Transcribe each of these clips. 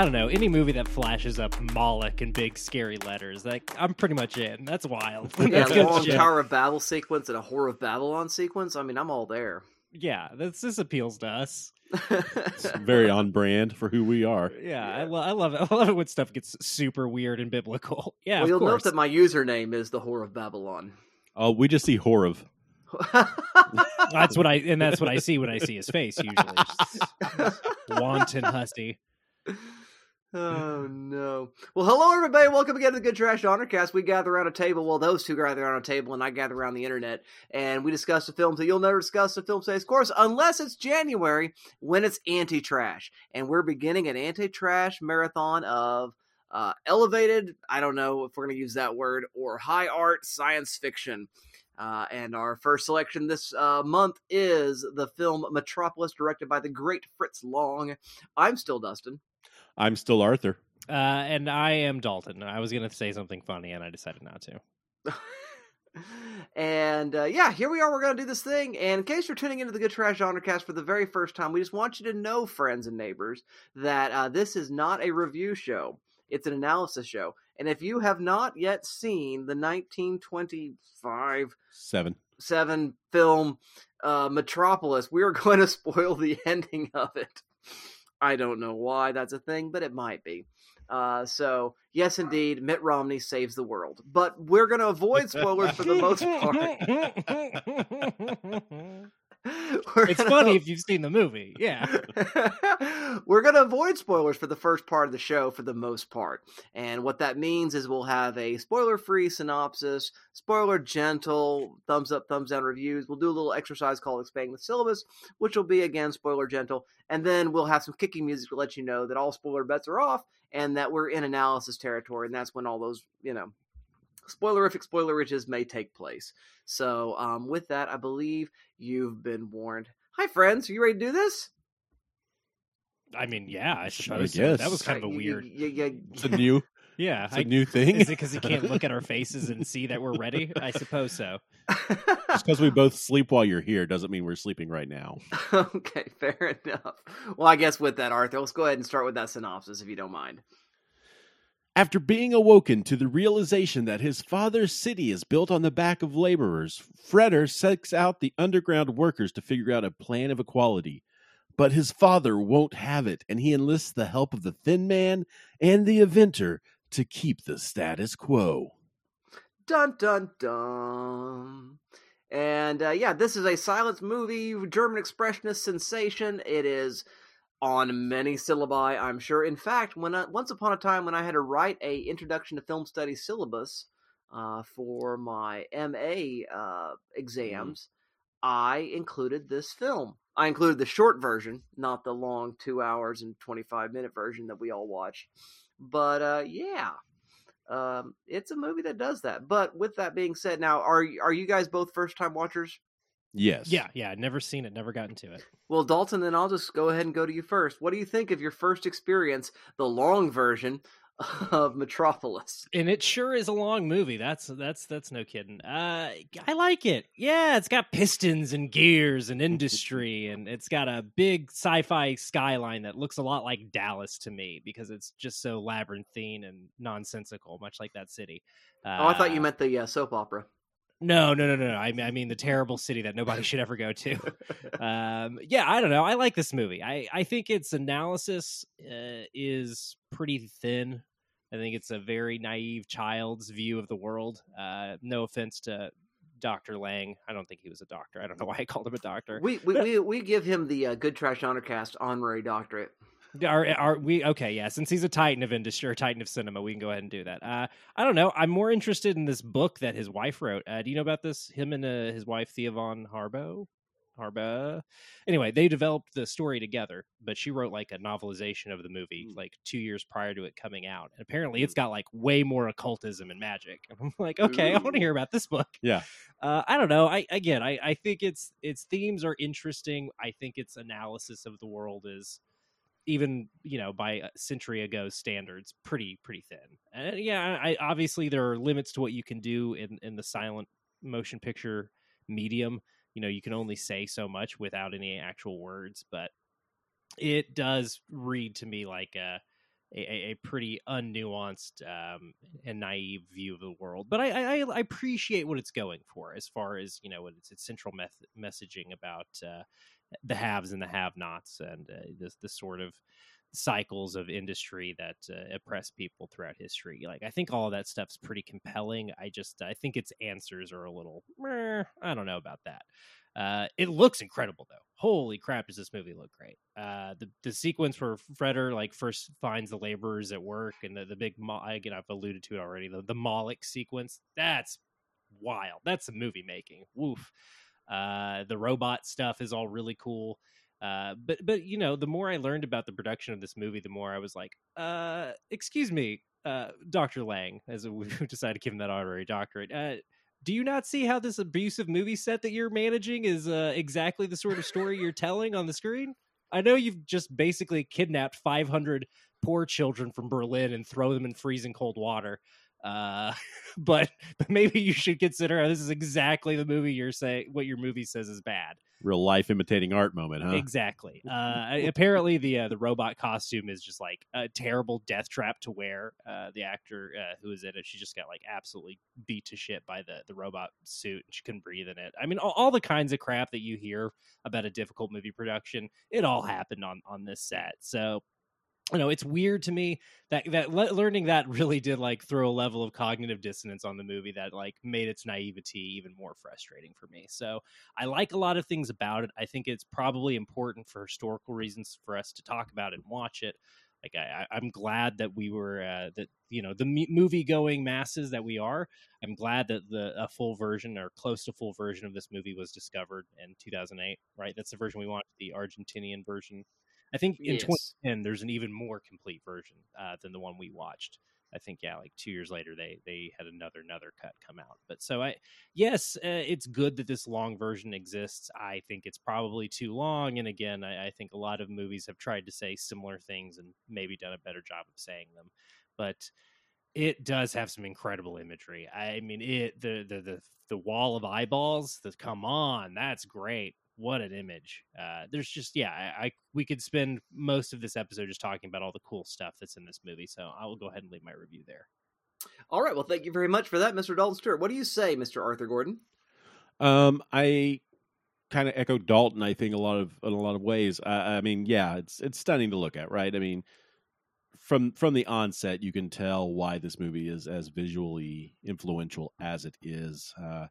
I don't know any movie that flashes up Moloch in big scary letters. Like I'm pretty much in. That's wild. Yeah, That's good long shit. Tower of Babel sequence and a Whore of Babylon sequence. I mean, I'm all there. Yeah, this this appeals to us. It's very on brand for who we are. Yeah, I, lo- I love it. I love it when stuff gets super weird and biblical. Yeah, well, you'll course. note that my username is the Whore of Babylon. Oh, we just see Horov. That's what I and that's what I see when I see his face. Usually, wanton hussy. Oh no! Well, hello everybody. Welcome again to the Good Trash Honorcast. We gather around a table. Well, those two gather around a table, and I gather around the internet, and we discuss the films that you'll never discuss the film space course unless it's January when it's anti-trash, and we're beginning an anti-trash marathon of uh, elevated. I don't know if we're going to use that word or high art science fiction. Uh, and our first selection this uh, month is the film Metropolis, directed by the great Fritz Lang. I'm still Dustin. I'm still Arthur. Uh, and I am Dalton. I was gonna say something funny, and I decided not to. and uh, yeah, here we are. We're going to do this thing. And in case you're tuning into the Good Trash Honorcast for the very first time, we just want you to know, friends and neighbors, that uh, this is not a review show. It's an analysis show. And if you have not yet seen the 1925 Seven. seven film uh, Metropolis, we are going to spoil the ending of it. I don't know why that's a thing, but it might be. Uh, so yes, indeed, Mitt Romney saves the world, but we're going to avoid spoilers for the most part. It's gonna- funny if you've seen the movie. Yeah. We're going to avoid spoilers for the first part of the show for the most part. And what that means is we'll have a spoiler free synopsis, spoiler gentle, thumbs up, thumbs down reviews. We'll do a little exercise called Expanding the Syllabus, which will be again spoiler gentle. And then we'll have some kicking music to let you know that all spoiler bets are off and that we're in analysis territory. And that's when all those, you know, spoilerific spoilerages may take place. So, um, with that, I believe you've been warned. Hi, friends. Are you ready to do this? I mean, yeah, I Sure, suppose. so. guess. That was kind of a You- weird. you- you- It's a new, Yeah. it's I, a new thing. is it because he can't look at our faces and see that we're ready? I suppose so. Just because we both sleep while you're here doesn't mean we're sleeping right now. okay, fair enough. Well, I guess with that, Arthur, let's go ahead and start with that synopsis, if you don't mind. After being awoken to the realization that his father's city is built on the back of laborers, Freder seeks out the underground workers to figure out a plan of equality. But his father won't have it, and he enlists the help of the Thin Man and the Inventor to keep the status quo. Dun dun dun. And uh, yeah, this is a silence movie, German expressionist sensation. It is on many syllabi, I'm sure. In fact, when I, once upon a time when I had to write a introduction to film studies syllabus uh, for my MA uh, exams, I included this film. I included the short version, not the long two hours and 25 minute version that we all watched. But uh, yeah, um, it's a movie that does that. But with that being said, now are are you guys both first time watchers? Yes. Yeah, yeah. Never seen it. Never gotten to it. Well, Dalton, then I'll just go ahead and go to you first. What do you think of your first experience, the long version of Metropolis? And it sure is a long movie. That's that's that's no kidding. Uh, I like it. Yeah, it's got pistons and gears and industry, and it's got a big sci-fi skyline that looks a lot like Dallas to me because it's just so labyrinthine and nonsensical, much like that city. Uh, oh, I thought you meant the uh, soap opera. No, no, no, no. no. I mean, I mean the terrible city that nobody should ever go to. um, yeah, I don't know. I like this movie. I, I think its analysis uh, is pretty thin. I think it's a very naive child's view of the world. Uh, no offense to Dr. Lang. I don't think he was a doctor. I don't know why I called him a doctor. We we, we, we give him the uh, Good Trash Honorcast honorary doctorate. Are, are we okay? Yeah, since he's a titan of industry or titan of cinema, we can go ahead and do that. Uh, I don't know. I'm more interested in this book that his wife wrote. Uh, do you know about this? Him and uh, his wife Thea von Harbou. Harba. Anyway, they developed the story together, but she wrote like a novelization of the movie like two years prior to it coming out. And apparently, it's got like way more occultism and magic. And I'm like, okay, I want to hear about this book. Yeah. Uh, I don't know. I again, I, I think its its themes are interesting. I think its analysis of the world is even you know by a century ago standards pretty pretty thin and yeah I, obviously there are limits to what you can do in in the silent motion picture medium you know you can only say so much without any actual words but it does read to me like a a, a pretty unnuanced um, and naive view of the world. But I, I, I, appreciate what it's going for as far as you know its, its central meth- messaging about uh, the haves and the have-nots and uh, this sort of cycles of industry that uh, oppress people throughout history. Like I think all of that stuff's pretty compelling. I just I think its answers are a little meh, I don't know about that. Uh, it looks incredible though. Holy crap, does this movie look great? Uh, the the sequence where Freder like first finds the laborers at work and the the big again I've alluded to it already the the Moloch sequence that's wild. That's movie making. Woof. Uh, the robot stuff is all really cool. Uh, but but you know, the more I learned about the production of this movie, the more I was like, uh, excuse me, uh, Doctor Lang, as we decided to give him that honorary doctorate. Uh, do you not see how this abusive movie set that you're managing is exactly the sort of story you're telling on the screen? I know you've just basically kidnapped 500 poor children from Berlin and throw them in freezing cold water. Uh, but but maybe you should consider this is exactly the movie you're saying what your movie says is bad. Real life imitating art moment, huh? Exactly. Uh, apparently the uh, the robot costume is just like a terrible death trap to wear. Uh, the actor uh, who is in it, she just got like absolutely beat to shit by the the robot suit, and she couldn't breathe in it. I mean, all, all the kinds of crap that you hear about a difficult movie production, it all happened on on this set. So you know it's weird to me that that le- learning that really did like throw a level of cognitive dissonance on the movie that like made its naivety even more frustrating for me. So i like a lot of things about it. I think it's probably important for historical reasons for us to talk about it and watch it. Like I, i'm glad that we were uh, that you know the movie going masses that we are i'm glad that the a full version or close to full version of this movie was discovered in 2008 right? That's the version we want the argentinian version I think in yes. 2010 there's an even more complete version uh, than the one we watched. I think yeah, like two years later they they had another another cut come out. But so I yes, uh, it's good that this long version exists. I think it's probably too long, and again, I, I, think a lot of movies have tried to say similar things and maybe done a better job of saying them. But it does have some incredible imagery. I mean, it the the the the wall of eyeballs. The come on, that's great what an image. Uh, there's just yeah, I, I, we could spend most of this episode just talking about all the cool stuff that's in this movie. So I will go ahead and leave my review there. All right. Well, thank you very much for that, Mr. Dalton Stewart. What do you say, Mr. Arthur Gordon? Um, I kind of echo Dalton. I think a lot of in a lot of ways. I, I mean, yeah, it's it's stunning to look at, right? I mean, from from the onset, you can tell why this movie is as visually influential as it is. Uh,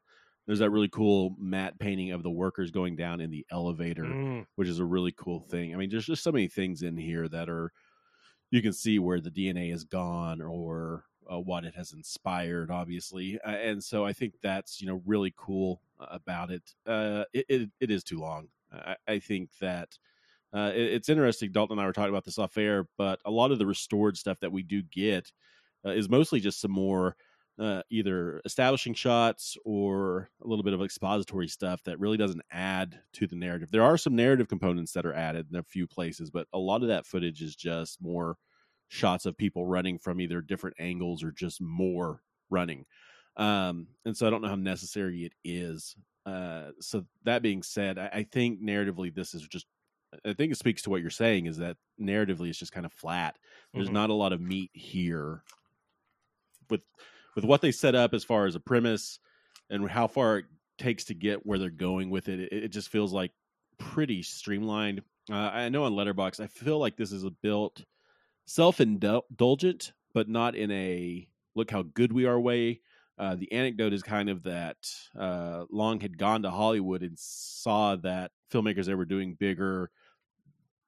there's that really cool matte painting of the workers going down in the elevator, mm. which is a really cool thing. I mean, there's just so many things in here that are you can see where the DNA is gone or uh, what it has inspired, obviously. Uh, and so I think that's you know really cool about it. Uh, it, it, it is too long. I, I think that. Uh, it, it's interesting. Dalton and I were talking about this off air, but a lot of the restored stuff that we do get uh, is mostly just some more uh, either establishing shots or a little bit of expository stuff that really doesn't add to the narrative. There are some narrative components that are added in a few places, but a lot of that footage is just more shots of people running from either different angles or just more running. Um, and so I don't know how necessary it is. Uh, so that being said, I, I think narratively this is just I think it speaks to what you're saying is that narratively it's just kind of flat. There's mm-hmm. not a lot of meat here with with what they set up as far as a premise and how far it takes to get where they're going with it, it, it just feels like pretty streamlined. Uh, I know on Letterboxd, I feel like this is a built self indulgent, but not in a look how good we are way. Uh, the anecdote is kind of that uh, Lang had gone to Hollywood and saw that filmmakers there were doing bigger,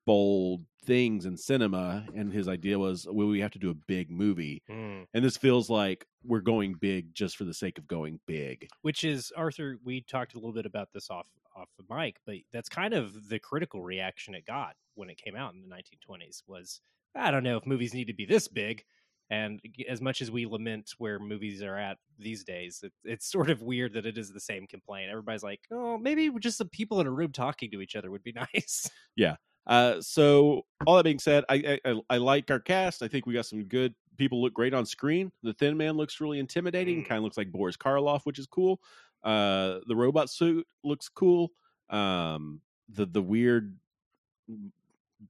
bold things in cinema and his idea was well we have to do a big movie. Mm. and this feels like we're going big just for the sake of going big. Which is arthur we talked a little bit about this off off the mic but that's kind of the critical reaction it got when it came out in the 1920s was i don't know if movies need to be this big. And as much as we lament where movies are at these days it, it's sort of weird that it is the same complaint. Everybody's like oh maybe just the people in a room talking to each other would be nice. Yeah uh, so all that being said, I, I, I like our cast. I think we got some good people. Look great on screen. The Thin Man looks really intimidating. Mm. Kind of looks like Boris Karloff, which is cool. Uh, the robot suit looks cool. Um, the the weird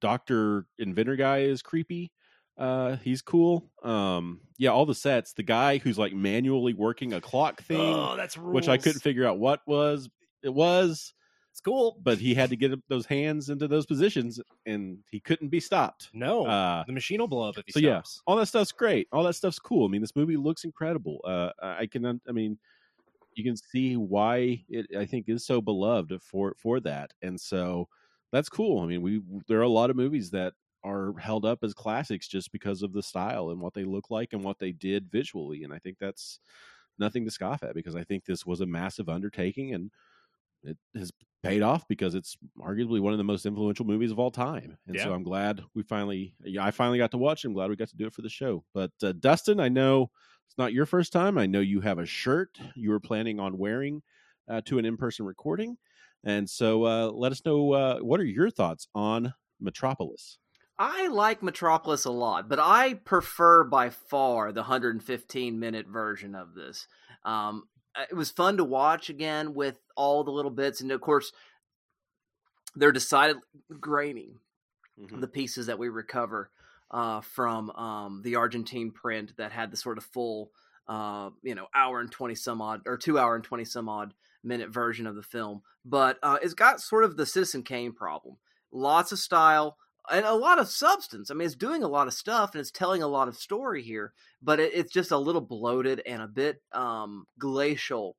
doctor inventor guy is creepy. Uh, he's cool. Um, yeah, all the sets. The guy who's like manually working a clock thing, Oh, that's rules. which I couldn't figure out what was. It was, It's cool. but he had to get those hands into those positions, and he couldn't be stopped. No, Uh, the machine will blow up if he so yeah, all that stuff's great. All that stuff's cool. I mean, this movie looks incredible. Uh, I can, I mean, you can see why it I think is so beloved for for that, and so that's cool. I mean, we there are a lot of movies that are held up as classics just because of the style and what they look like and what they did visually, and I think that's nothing to scoff at because I think this was a massive undertaking and it has paid off because it's arguably one of the most influential movies of all time. And so I'm glad we finally, yeah, I finally got to watch it. I'm glad we got to do it for the show. But uh, Dustin, I know it's not your first time. I know you have a shirt you were planning on wearing uh, to an in person recording. And so uh, let us know uh, what are your thoughts on Metropolis? I like Metropolis a lot, but I prefer by far the 115 minute version of this. Um, it was fun to watch again with all the little bits, and of course, they're decided grainy. The pieces that we recover uh, from um, the Argentine print that had the sort of full, uh, you know, hour and 20 some odd, or two hour and 20 some odd minute version of the film. But uh, it's got sort of the Citizen Kane problem. Lots of style, and a lot of substance. I mean, it's doing a lot of stuff and it's telling a lot of story here, but it, it's just a little bloated and a bit um, glacial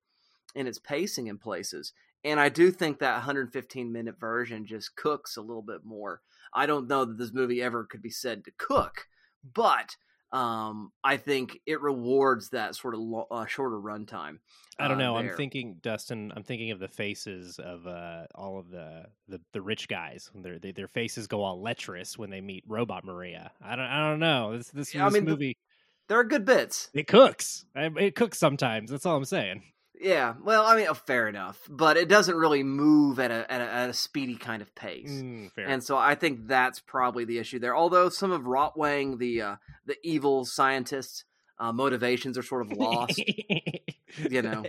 in its pacing in places. And I do think that 115 minute version just cooks a little bit more. I don't know that this movie ever could be said to cook, but um, I think it rewards that sort of lo- uh, shorter runtime. I don't uh, know. I'm thinking, Dustin. I'm thinking of the faces of uh, all of the, the the rich guys. When their they, their faces go all lecherous when they meet Robot Maria. I don't. I don't know. This this, Yeah, I this mean, the- movie There are good bits. it cooks. It cooks sometimes. That's all I'm saying. Yeah, well, I mean, oh, fair enough, but it doesn't really move at a at a, at a speedy kind of pace. Mm. And so I think that's probably the issue there. Although some of Rotwang, the uh, the evil scientist's uh, motivations are sort of lost. you know.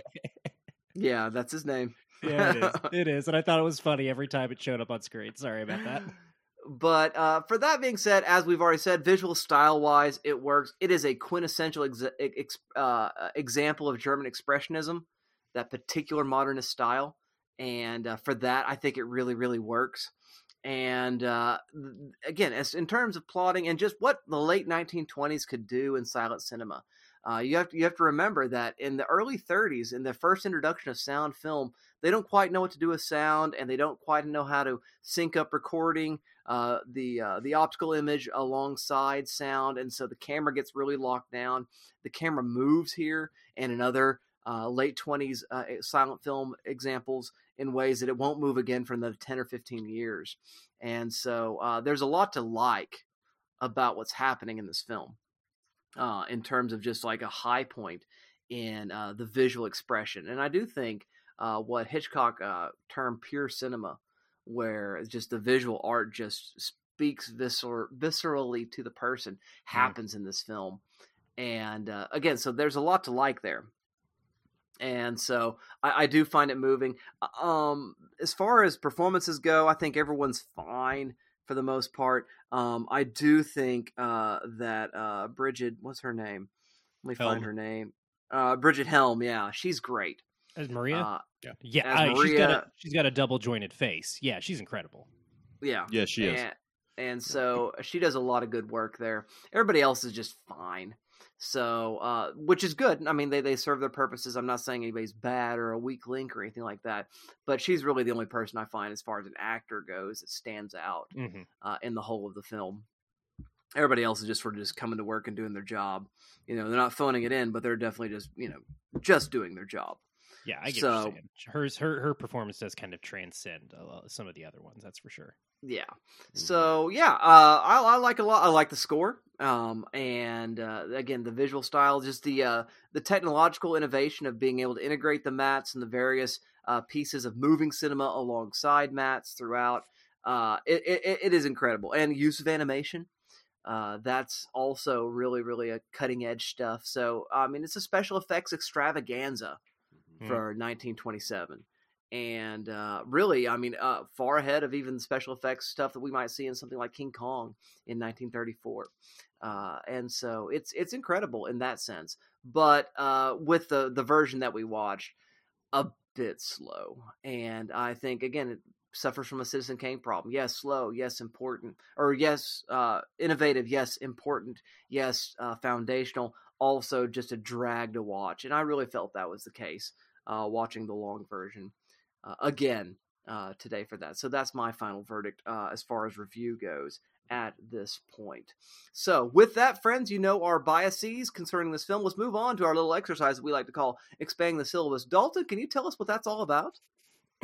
Yeah, that's his name. yeah, it is. It is. And I thought it was funny every time it showed up on screen. Sorry about that. But uh, for that being said, as we've already said, visual style wise, it works. It is a quintessential ex- ex- uh, example of German expressionism, that particular modernist style. And uh, for that, I think it really, really works. And uh, again, as in terms of plotting and just what the late 1920s could do in silent cinema, uh, you have to, you have to remember that in the early 30s, in the first introduction of sound film, they don't quite know what to do with sound, and they don't quite know how to sync up recording uh, the uh, the optical image alongside sound, and so the camera gets really locked down. The camera moves here, and in other uh, late twenties uh, silent film examples in ways that it won't move again for another ten or fifteen years. And so uh, there's a lot to like about what's happening in this film, uh, in terms of just like a high point in uh, the visual expression. And I do think uh, what Hitchcock uh, termed pure cinema where just the visual art just speaks viscer- viscerally to the person happens in this film and uh, again so there's a lot to like there and so I, I do find it moving um as far as performances go i think everyone's fine for the most part um i do think uh that uh bridget what's her name let me Helm. find her name uh bridget helm yeah she's great As Maria? uh yeah, as I- she's got a Maria- she's got a double jointed face. Yeah, she's incredible. yeah Yeah, she is. And, and so she does a lot of good work there. Everybody else is just fine. So, uh, which is good. I mean, they, they serve their purposes. I'm not saying anybody's bad or a weak link or anything like that. But she's really the only person I find, as far as an actor goes, that stands out hmm uh, in the whole of the film. Everybody else is just sort of just coming to work and doing their job. You know, they're not phoning it in, but they're definitely just you know just doing their job. Yeah, I get So- what you're saying. Hers her her performance does kind of transcend some of the other ones. That's for sure. Yeah. Mm-hmm. So yeah, uh, I, I like a lot. I like the score, um, and uh, again the visual style, just the uh, the technological innovation of being able to integrate the mats and the various uh, pieces of moving cinema alongside mats throughout. Uh, it, it, it is incredible, and use of animation. Uh, that's also really, really a cutting edge stuff. So I mean, it's a special effects extravaganza Mhm. for 1927, and uh, really, I mean, uh, far ahead of even special effects stuff that we might see in something like King Kong in 1934. Uh, and so it's it's incredible in that sense. But uh, with the the version that we watched, a bit slow, and I think again it suffers from a Citizen Kane problem. Yes, slow. Yes, important. Or yes, uh, innovative. Yes, important. Yes, uh, foundational. Also, just a drag to watch, and I really felt that was the case uh, watching the long version uh, again uh, today for that. So that's my final verdict uh, as far as review goes at this point. So, with that, friends, you know our biases concerning this film. Let's move on to our little exercise that we like to call expanding the syllabus. Dalton, can you tell us what that's all about?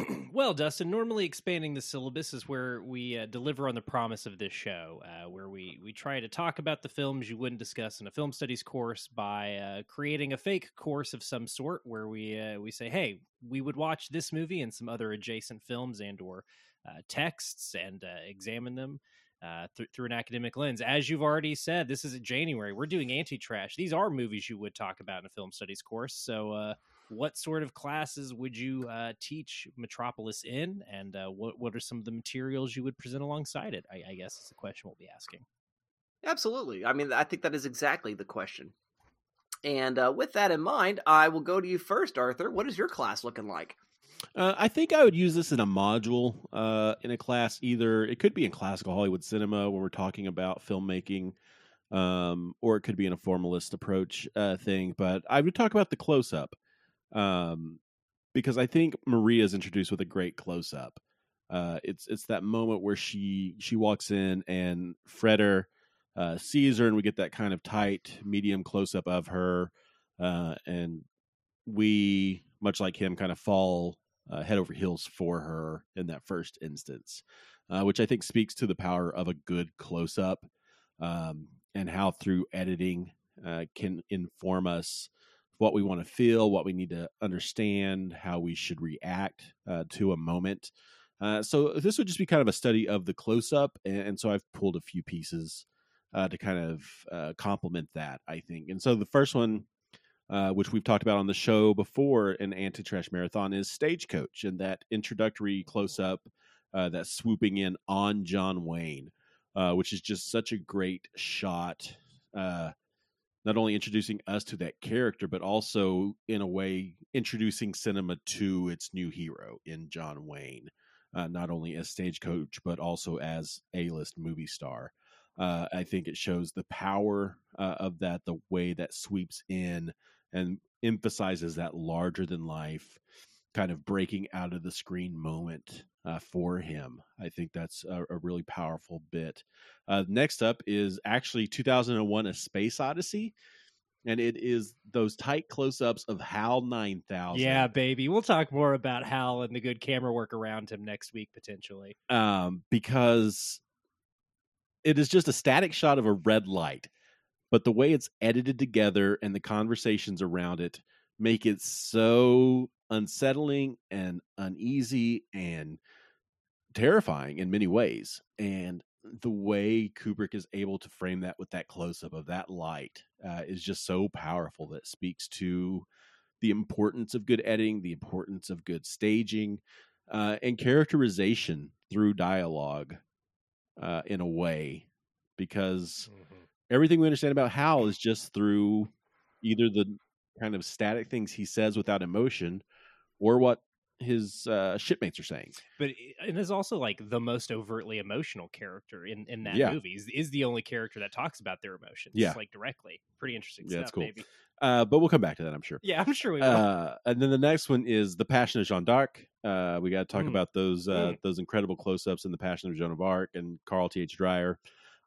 well, Dustin, normally expanding the syllabus is where we uh, deliver on the promise of this show, uh, where we, we try to talk about the films you wouldn't discuss in a film studies course by uh, creating a fake course of some sort, where we uh, we say, hey, we would watch this movie and some other adjacent films and or uh, texts and uh, examine them. Th- through an academic lens, as you've already said, this is January. We're doing anti trash. These are movies you would talk about in a film studies course. So what sort of classes would you uh, teach Metropolis in, and uh, what what are some of the materials you would present alongside it? I, I guess is the question we'll be asking. Absolutely. I mean, I think that is exactly the question. And uh, with that in mind, I will go to you first, Arthur. What is your class looking like? Uh, I think I would use this in a module uh, in a class. Either it could be in classical Hollywood cinema when we're talking about filmmaking, um, or it could be in a formalist approach uh, thing. But I would talk about the close up um, because I think Maria is introduced with a great close up. Uh, it's it's that moment where she she walks in and Freder uh, sees her, and we get that kind of tight medium close up of her, uh, and we much like him kind of fall uh, head over heels for her in that first instance, uh, which I think speaks to the power of a good close up um, and how through editing uh, can inform us what we want to feel, what we need to understand, how we should react uh, to a moment. Uh, so this would just be kind of a study of the close up, and, and, so I've pulled a few pieces uh, to kind of uh, complement that. I think, and so the first one, uh, which we've talked about on the show before, an anti-trash marathon, is Stagecoach, and that introductory close up uh, that's swooping in on John Wayne, which is just such a great shot not only introducing us to that character, but also in a way introducing cinema to its new hero in John Wayne, uh, not only as stagecoach but also as A-list movie star. Uh, I think it shows the power uh, of that, the way that sweeps in and emphasizes that larger than life kind of breaking out of the screen moment uh, for him. I think that's a, a really powerful bit. Uh, next up is actually 2001 A Space Odyssey. And it is those tight close ups of Hal 9000. Yeah, baby. We'll talk more about Hal and the good camera work around him next week, potentially. Um, because it is just a static shot of a red light. But the way it's edited together and the conversations around it make it so unsettling and uneasy and terrifying in many ways. And the way Kubrick is able to frame that with that close up of that light uh, is just so powerful that speaks to the importance of good editing, the importance of good staging, uh, and characterization through dialogue uh, in a way, because mm-hmm. everything we understand about Hal is just through either the kind of static things he says without emotion or what his uh, shipmates are saying. But it is also like the most overtly emotional character in in that yeah. movie. Is, is the only character that talks about their emotions. Yeah, like directly. Pretty interesting yeah, stuff. That's cool. Maybe. Uh, but we'll come back to that, I'm sure. Yeah, I'm sure we will. Uh, and then the next one is the Passion of Jeanne d'Arc. Uh, we got to talk mm. about those uh, mm. those incredible close ups in the Passion of Joan of Arc and Carl T. H. Dreyer,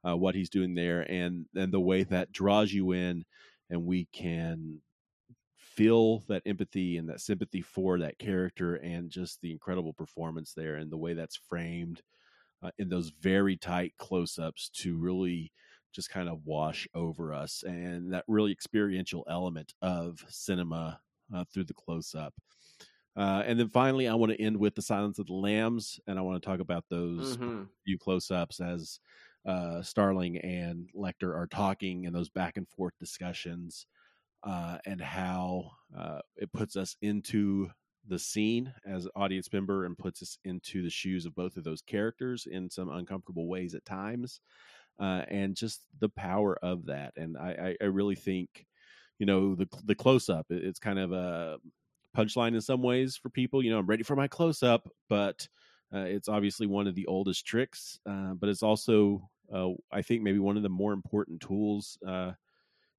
uh, what he's doing there, and and the way that draws you in, and we can feel that empathy and that sympathy for that character and just the incredible performance there and the way that's framed uh, in those very tight close-ups to really just kind of wash over us and that really experiential element of cinema uh, through the close-up uh, and then finally i want to end with the silence of the lambs and i want to talk about those mm-hmm. few close-ups as uh, starling and lecter are talking and those back and forth discussions uh, and how uh, it puts us into the scene as audience member and puts us into the shoes of both of those characters in some uncomfortable ways at times, uh, and just the power of that. And I, I, I really think, you know, the the close up. It's kind of a punchline in some ways for people. You know, I'm ready for my close up, but uh, it's obviously one of the oldest tricks, uh, but it's also, uh, I think, maybe one of the more important tools uh,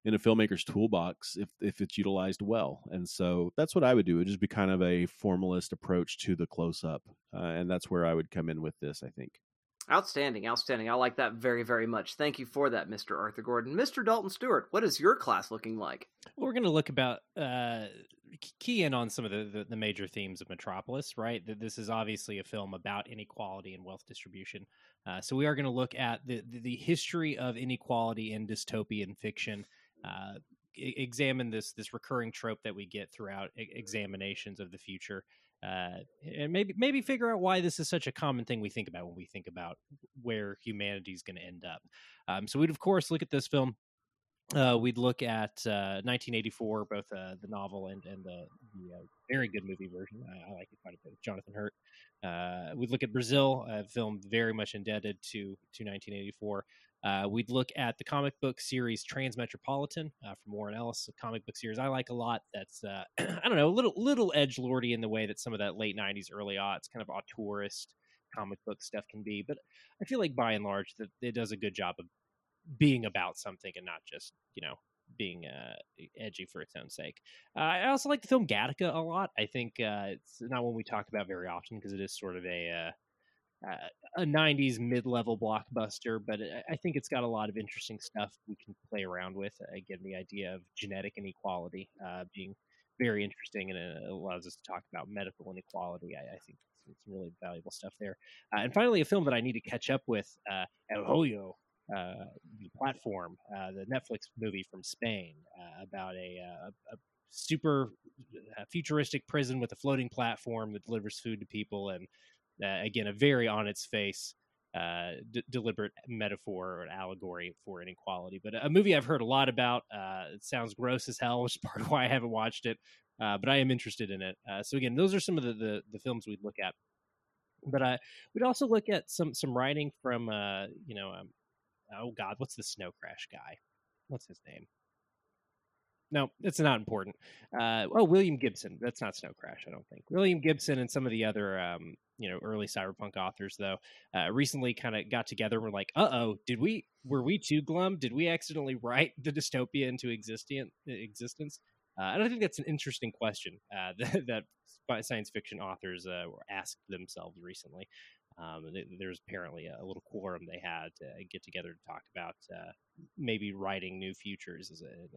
in a filmmaker's toolbox if if it's utilized well. And so that's what I would do. It would just be kind of a formalist approach to the close up, uh, and that's where I would come in with this. I think. Outstanding, outstanding. I like that very, very much. Thank you for that, Mr. Arthur Gordon. Mr. Dalton Stewart, what is your class looking like? Well, we're going to look about uh, key in on some of the, the, the, major themes of Metropolis, right? That This is obviously a film about inequality and wealth distribution. Uh, so we are going to look at the, the, the history of inequality in dystopian fiction. Uh, examine this this recurring trope that we get throughout examinations of the future uh, and maybe maybe figure out why this is such a common thing we think about when we think about where humanity is going to end up. Um, so we'd of course look at this film. Uh, we'd look at uh, 1984, both uh, the novel and and the, the uh, very good movie version. I, I, like it quite a bit. Jonathan Hurt. Uh, we'd look at Brazil, a film very much indebted to to 1984. Uh, we'd look at the comic book series Transmetropolitan uh, from Warren Ellis, a comic book series I like a lot. That's uh, I don't know, a little little edge lordy in the way that some of that late '90s, early aughts kind of auteurist comic book stuff can be. But I feel like by and large that it does a good job of being about something and not just you know being uh, edgy for its own sake. Uh, I also like the film Gattaca a lot. I think uh, it's not one we talk about very often because it is sort of a uh, uh, a 90s mid-level blockbuster but i think it's got a lot of interesting stuff we can play around with again the idea of genetic inequality uh, being very interesting and it allows us to talk about medical inequality. I, I think it's, really valuable stuff there. Uh, and finally a film that i need to catch up with uh, el hoyo uh, the platform uh, the netflix movie from spain about a, a super futuristic prison with a floating platform that delivers food to people and uh, again, a very on its face uh, d- deliberate metaphor or allegory for inequality. But a movie I've heard a lot about. Uh, it sounds gross as hell, which is part of why I haven't watched it. Uh, but I am interested in it. Uh, so again, those are some of the, the, the films we'd look at. But uh, we'd also look at some some writing from uh, you know um, oh god, what's the snow crash guy? What's his name? No, it's not important. Uh, oh, William Gibson. That's not Snow Crash, I don't think. William Gibson and some of the other, um, you know, early cyberpunk authors, though, uh, recently kind of got together. and were like, uh oh, did we were we too glum? Did we accidentally write the dystopia into existence? Existence? Uh, and I think that's an interesting question uh, that, that, science fiction authors uh, asked themselves recently. Um, there's apparently a, little quorum they had to get together to talk about uh, maybe writing new futures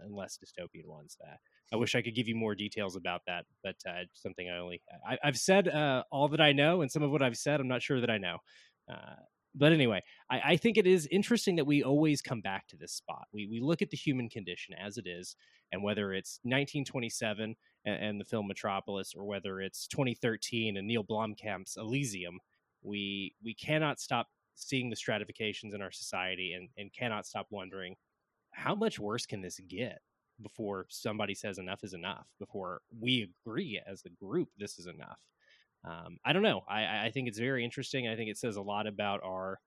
and less dystopian ones. Uh, I wish I could give you more details about that, but uh, something I only I, have said uh, all that I know, and some of what I've said, I'm not sure that I know. Uh, but anyway, I, I, think it is interesting that we always come back to this spot. We we look at the human condition as it is, and whether it's 1927 and, and the film Metropolis, or whether it's 2013 and Neil Blomkamp's Elysium we we cannot stop seeing the stratifications in our society and, and cannot stop wondering how much worse can this get before somebody says enough is enough before we agree as a group this is enough? Um, i don't know. I, I think it's very interesting. I think it says a lot about our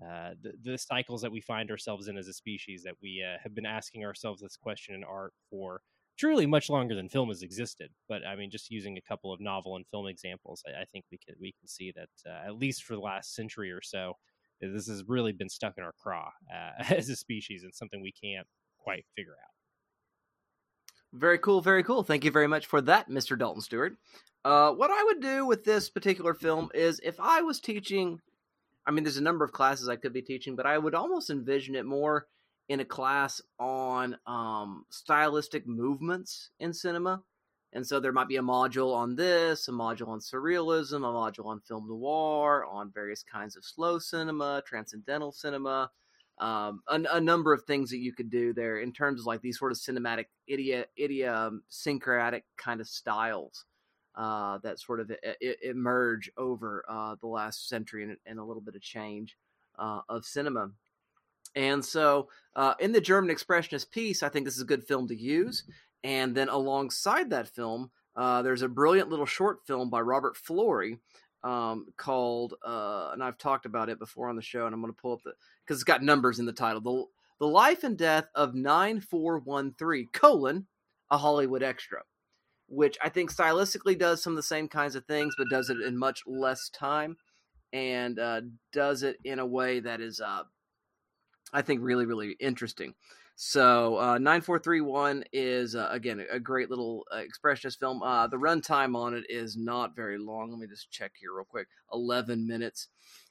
uh, the, the, cycles that we find ourselves in as a species that we uh, have been asking ourselves this question in art for truly much longer than film has existed. But I mean, just using a couple of novel and film examples, I, I think we can we can see that uh, at least for the last century or so, this has really been stuck in our craw uh, as a species and something we can't quite figure out. Very cool, very cool. Thank you very much for that, Mr. Dalton Stewart. Uh, what I would do with this particular film is if I was teaching, I mean, there's a number of classes I could be teaching, but I would almost envision it more in a class on um, stylistic movements in cinema. And so there might be a module on this, a module on surrealism, a module on film noir, on various kinds of slow cinema, transcendental cinema, um, a, a, number of things that you could do there in terms of like these sort of cinematic idiot, idiosyncratic kind of styles uh, that sort of emerge over uh, the last century and, and, a little bit of change uh, of cinema. And so, uh, in the German Expressionist piece, I think this is a good film to use. And then alongside that film, uh, there's a brilliant little short film by Robert Florey um, called, uh, and I've talked about it before on the show, and I'm going to pull up the because it's got numbers in the title. The the life and death of 9413 colon a Hollywood extra, which I think stylistically does some of the same kinds of things, but does it in much less time and uh, does it in a way that is, uh, I think, really, really interesting. So, uh, 9431 is, uh, again, a great little uh, expressionist film. Uh, the runtime on it is not very long. Let me just check here real quick 11 minutes.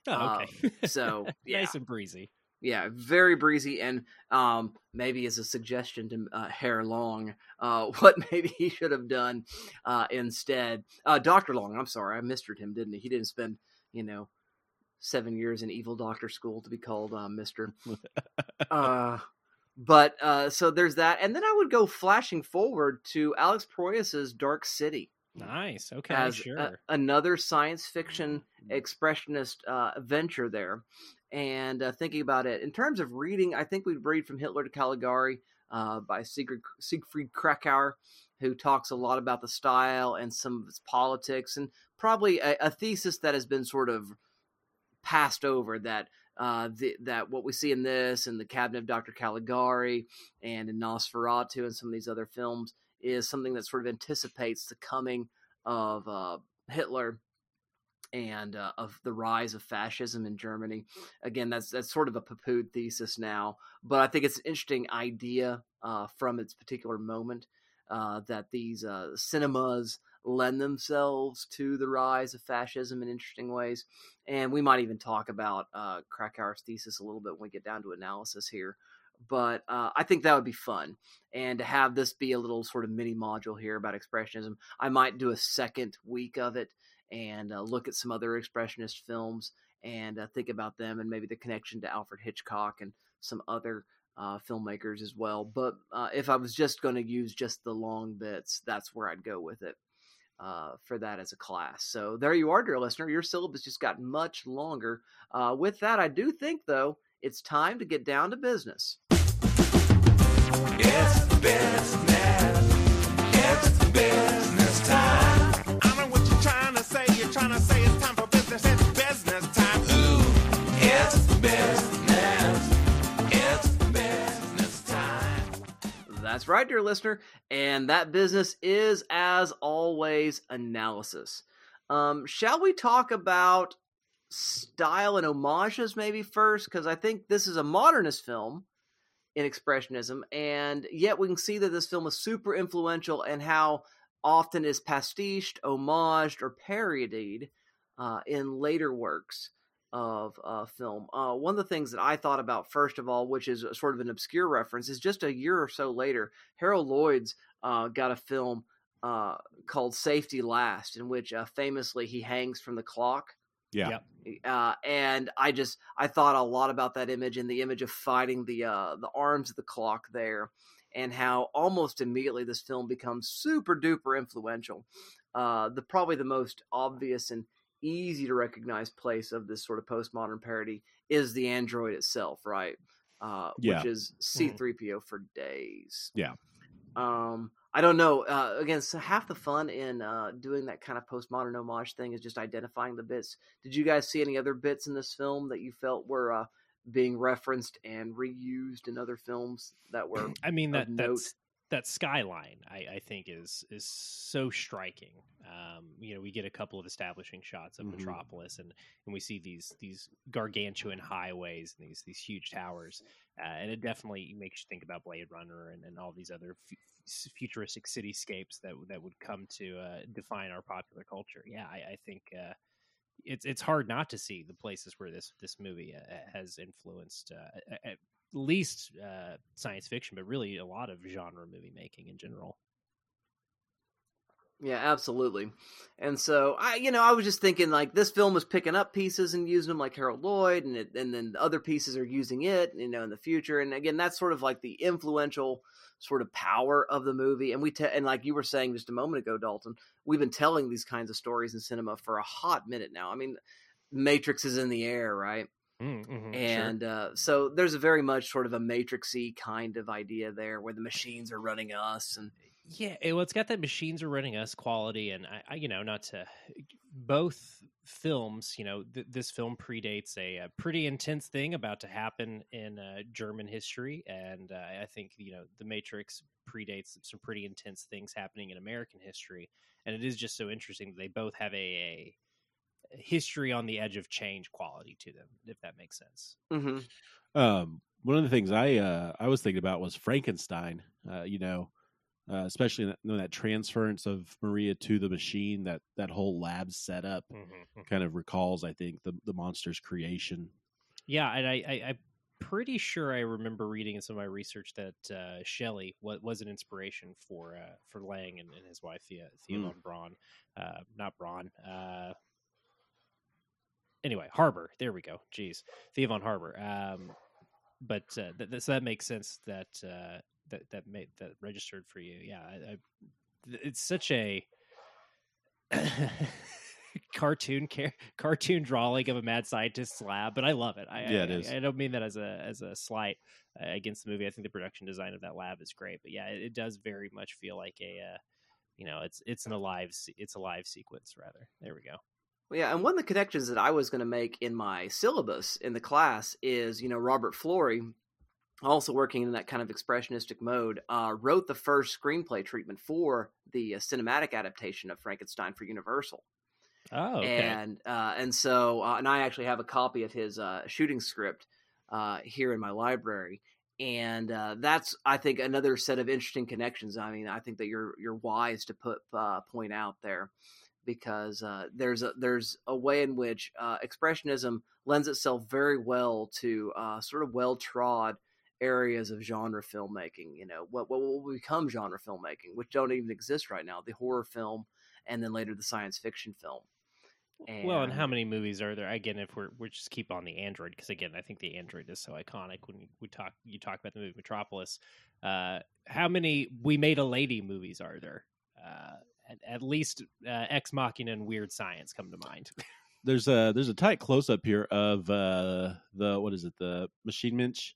Oh, okay. so, yeah. nice and breezy yeah, very breezy, and um, maybe as a suggestion to uh, Herr Lang, uh, what maybe he should have done uh, instead. Uh, Doctor Lang, I'm sorry, I mistered him, didn't he? He didn't spend, you know, seven years in evil doctor school to be called uh, Mister. uh, but uh, so there's that, and then I would go flashing forward to Alex Proyas's Dark City. Nice. Okay. As sure. A, another science fiction mm. expressionist uh, venture there and uh, thinking about it in terms of reading, I think we'd read from Hitler to Caligari uh, by Siegfried, Siegfried Kracauer, who talks a lot about the style and some of its politics, and probably a, a thesis that has been sort of passed over that uh, the, that what we see in this and the Cabinet of Dr. Caligari and in Nosferatu and some of these other films is something that sort of anticipates the coming of uh, Hitler and uh, of the rise of fascism in Germany. Again, that's that's sort of a poo-pooed thesis now, but I think it's an interesting idea uh, from its particular moment uh, that these uh, cinemas lend themselves to the rise of fascism in interesting ways, and we might even talk about uh, Kracauer's thesis a little bit when we get down to analysis here. But uh, I think that would be fun, and to have this be a little sort of mini module here about expressionism. I might do a second week of it and uh, look at some other expressionist films and uh, think about them and maybe the connection to Alfred Hitchcock and some other uh, filmmakers as well. But uh, if I was just going to use just the long bits, that's where I'd go with it uh, for that as a class. So there you are, dear listener. Your syllabus just got much longer. Uh, with that, I do think, though, it's time to get down to business. It's business. That's right, dear listener. And that business is, as always, analysis. Um, shall we talk about style and homages maybe first? Because I think this is a modernist film in expressionism, and yet we can see that this film is super influential and how often is pastiched, homaged, or parodied uh, in later works of uh, film. Uh, one of the things that I thought about first of all, which is sort of an obscure reference, is just a year or so later, Harold Lloyd's uh, got a film uh, called Safety Last, in which uh, famously he hangs from the clock. Yeah. Uh, and I just I thought a lot about that image and the image of fighting the uh, the arms of the clock there, and how almost immediately this film becomes super duper influential. Uh, the probably the most obvious and easy to recognize place of this sort of postmodern parody is the android itself, right? Uh, yeah. Which is C3PO mm-hmm. for days. Yeah. Um, I don't know. Uh, again, so half the fun in uh, doing that kind of postmodern homage thing is just identifying the bits. Did you guys see any other bits in this film that you felt were uh, being referenced and reused in other films that were? I mean that that's that skyline I, I, think is is so striking. Um, you know, we get a couple of establishing shots of mm-hmm. Metropolis, and and we see these these gargantuan highways and these these huge towers, uh, and it definitely makes you think about Blade Runner and, and all these other f- futuristic cityscapes that that would come to uh, define our popular culture. Yeah, I, I think. Uh, it's it's hard not to see the places where this this movie uh, has influenced uh, least uh, science fiction, but really a lot of genre movie making in general. Yeah, absolutely. And so I, you know, I was just thinking like this film is picking up pieces and using them like Harold Lloyd, and it, and then other pieces are using it, you know, in the future. And again, that's sort of like the influential sort of power of the movie. And we te- and like you were saying just a moment ago, Dalton, we've been telling these kinds of stories in cinema for a hot minute now. I mean, Matrix is in the air, right? Mm, mhm, sure. and uh, so there's a very much sort of a matrixy kind of idea there, where the machines are running us, and Yeah, it, well, it's got that machines are running us quality, and I, I you know, not to both films. You know, th- this film predates a, a pretty intense thing about to happen in uh, German history, and uh, I think you know, The Matrix predates some pretty intense things happening in American history, and it is just so interesting that they both have a, a history on the edge of change quality to them, if that makes sense. Mhm. Um, one of the things I uh, I was thinking about was Frankenstein. Uh, you know, uh, especially in that, in that transference of Maria to the machine, that that whole lab setup Mm-hmm. kind of recalls, I think, the the monster's creation. Yeah, and I, I, I'm pretty sure I remember reading in some of my research that uh, Shelley was, was an inspiration for uh, for Lang and, and his wife Thea Thea Mm. Braun, uh, not Braun. Anyway, Harbou. There we go. Jeez, Thea von Harbou. Um, but uh, th- th- so that makes sense that uh, that that made that registered for you. Yeah, I, I, it's such a cartoon car- cartoon drawing of a mad scientist's lab, but I love it. I, Yeah, I, it is. I, I don't mean that as a as a slight uh, against the movie. I think the production design of that lab is great, but yeah, it, it does very much feel like a uh, you know it's it's an alive it's a live sequence rather. There we go. Yeah, and one of the connections that I was going to make in my syllabus in the class is, you know, Robert Florey, also working in that kind of expressionistic mode, uh, wrote the first screenplay treatment for the uh, cinematic adaptation of Frankenstein for Universal. Oh, okay. And uh, and so uh, and I actually have a copy of his uh, shooting script uh, here in my library. And uh, that's, I think, another set of interesting connections. I mean, I think that you're you're wise to put uh, point out there because uh, there's a there's a way in which uh, expressionism lends itself very well to uh, sort of well trod areas of genre filmmaking. You know, what what will become genre filmmaking, which don't even exist right now. The horror film, and then later the science fiction film. well, and how many movies are there? Again, if we're we just keep on the Android, because again, I think the Android is so iconic. When we talk, you talk about the movie Metropolis. Uh, how many "We Made a Lady" movies are there? Uh, at, at least uh, Ex Machina and Weird Science come to mind. There's a there's a tight close up here of uh, the what is it the Maschinenmensch,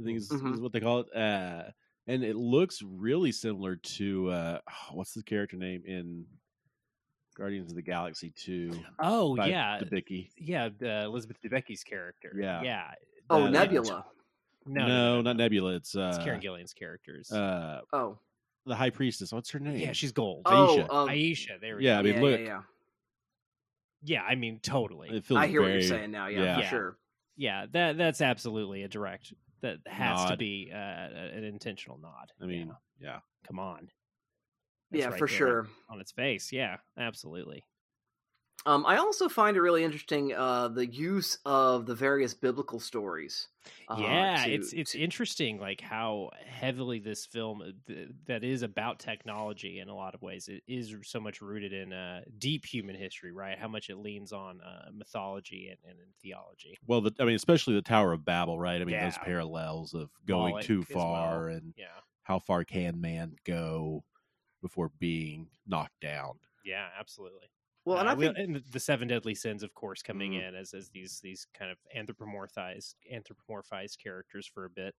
I think is, Mhm. is what they call it. Uh, and it looks really similar to uh, what's the character name in Guardians of the Galaxy Two? oh by yeah, Debicki. yeah, uh, Elizabeth Debicki's character. Yeah. yeah. Oh, Uh, Nebula. No, No, not Nebula. It's uh, It's Karen Gillan's characters. uh, Oh, the High Priestess. What's her name? yeah, she's gold. oh, Ayesha. um, Ayesha. There we Yeah, go. I mean, yeah, look, yeah, yeah. yeah, I mean, totally. it feels I hear what you're saying now. Yeah, yeah. for sure. yeah that that's absolutely a direct that has to Nod. be uh, an intentional nod I mean, Yeah. yeah. come on That's Yeah, right for there sure. on its face yeah absolutely Um, I also find it really interesting uh, the use of the various biblical stories. uh, yeah to- it's it's interesting like how heavily this film uh, th- that is about technology in a lot of ways it is so much rooted in uh, deep human history right how much it leans on uh, mythology and, and in theology Well, the, I mean, especially the Tower of Babel, right? I mean, those parallels of going Moloch too as well. far and yeah how far can man go before being knocked down. yeah absolutely well, and Uh, I think and the seven deadly sins, of course, coming Mhm. in as as these these kind of anthropomorphized anthropomorphized characters for a bit.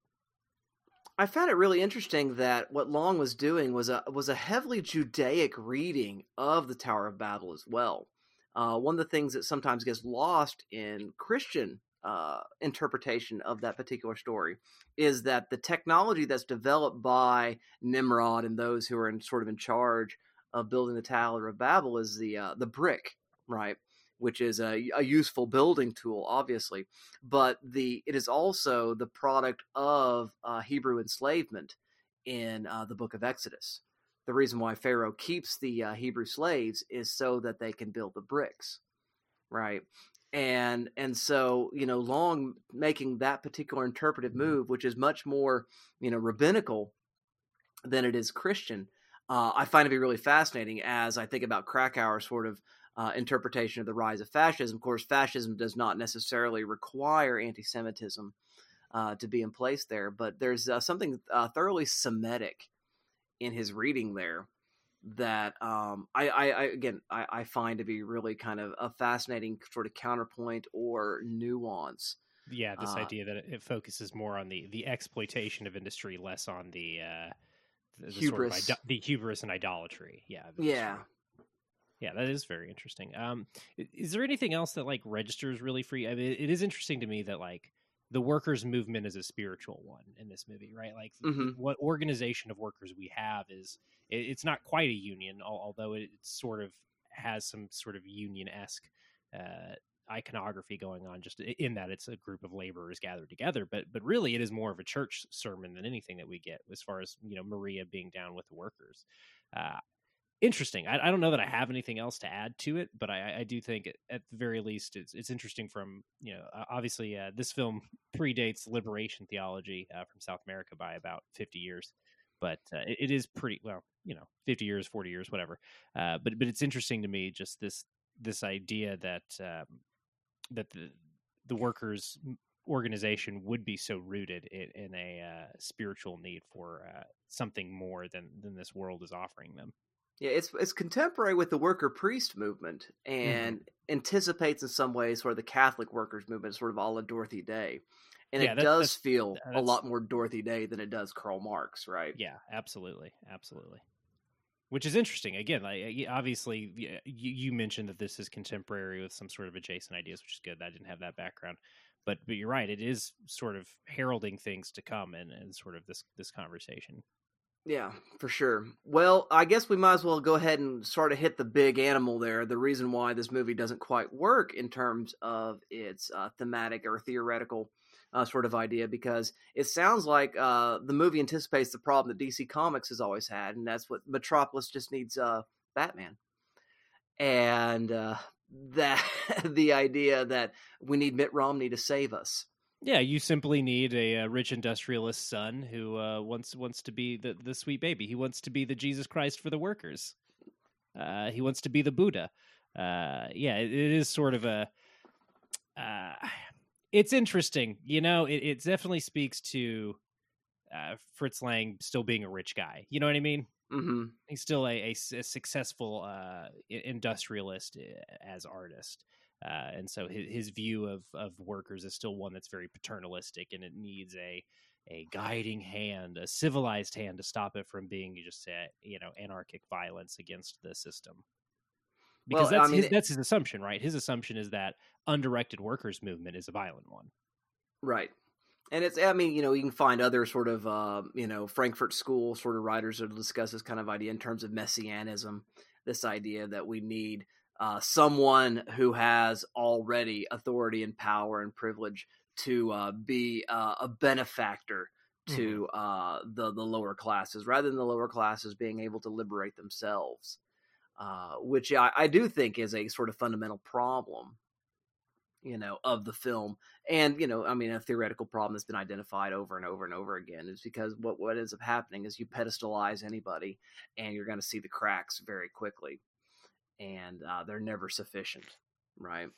I found it really interesting that what Lang was doing was a was a heavily Judaic reading of the Tower of Babel as well. Uh, one of the things that sometimes gets lost in Christian uh, interpretation of that particular story is that the technology that's developed by Nimrod and those who are in sort of in charge of building the Tower of Babel is the uh, the brick, right? Which is a, a useful building tool, obviously, but the it is also the product of uh, Hebrew enslavement in uh, the Book of Exodus. The reason why Pharaoh keeps the uh, Hebrew slaves is so that they can build the bricks, right? And and so you know, Lang making that particular interpretive move, which is much more you know rabbinical than it is Christian, uh, I find it to be really fascinating as I think about Kracauer's sort of uh, interpretation of the rise of fascism. Of course, fascism does not necessarily require anti-Semitism uh, to be in place there, but there's uh, something uh, thoroughly Semitic in his reading there that um, I, I, I again I, I find to be really kind of a fascinating sort of counterpoint or nuance Yeah, this Uh, idea that it- it focuses more on the the exploitation of industry, less on the uh, the, the Hubris. sort of the hubris and idolatry. Yeah, Yeah. industry. yeah, that is very interesting. Um, is there anything else that like registers really for you? I mean, it is interesting to me that like the workers' movement is a spiritual one in this movie, right? Like Mhm. what organization of workers we have is it, it's not quite a union, although it, it sort of has some sort of union esque uh, iconography going on. Just in that it's a group of laborers gathered together, but but really it is more of a church sermon than anything that we get as far as you know Maria being down with the workers. Uh, interesting. I, I don't know that I have anything else to add to it, but I, I do think at, the very least it's it's interesting. From you know, obviously uh, this film predates liberation theology uh, from South America by about fifty years, but uh, it, it is pretty well, you know, fifty years, forty years, whatever. Uh, but but it's interesting to me just this this idea that um, that the the workers organization would be so rooted in, in a uh, spiritual need for uh, something more than than this world is offering them. Yeah, it's it's contemporary with the worker priest movement and anticipates in some ways sort of the Catholic workers movement, sort of all a la Dorothy Day. And Yeah, it that- does feel a lot more Dorothy Day than it does Karl Marx, right? Yeah, absolutely, absolutely. Which is interesting. Again, like obviously, you, you mentioned that this is contemporary with some sort of adjacent ideas, which is good. I didn't have that background, but but you're right. It is sort of heralding things to come and and sort of this this conversation. Yeah, for sure. Well, I guess we might as well go ahead and sort of hit the big animal there. The reason why this movie doesn't quite work in terms of its uh, thematic or theoretical uh, sort of idea, because it sounds like uh, the movie anticipates the problem that DC Comics has always had, and that's what Metropolis just needs uh, Batman. And uh, that the idea that we need Mitt Romney to save us. Yeah, you simply need a, uh rich industrialist son who uh, wants wants to be the the sweet baby. He wants to be the Jesus Christ for the workers. Uh, he wants to be the Buddha. Uh, yeah, it, it is sort of a. Uh, it's interesting, you know. It, it definitely speaks to uh, Fritz Lang still being a rich guy. You know what I mean? hmm he's still a successful uh, industrialist uh, as artist. Uh, and so his, his view of, of workers is still one that's very paternalistic and it needs a a guiding hand, a civilized hand to stop it from being just a, you know anarchic violence against the system. Because Well, I that's mean, his, that's his assumption, right? His assumption is that undirected workers movement is a violent one. Right. And it's, I mean, you know, you can find other sort of, uh, you know, Frankfurt School sort of writers that discuss this kind of idea in terms of messianism. This idea that we need uh, someone who has already authority and power and privilege to uh, be uh, a benefactor to uh, the the lower classes, rather than the lower classes being able to liberate themselves, uh, which I, I do think is a sort of fundamental problem you know of the film. And you know i mean a theoretical problem that's been identified over and over and over again is because what what ends up happening is you pedestalize anybody and you're going to see the cracks very quickly. And uh, they're never sufficient right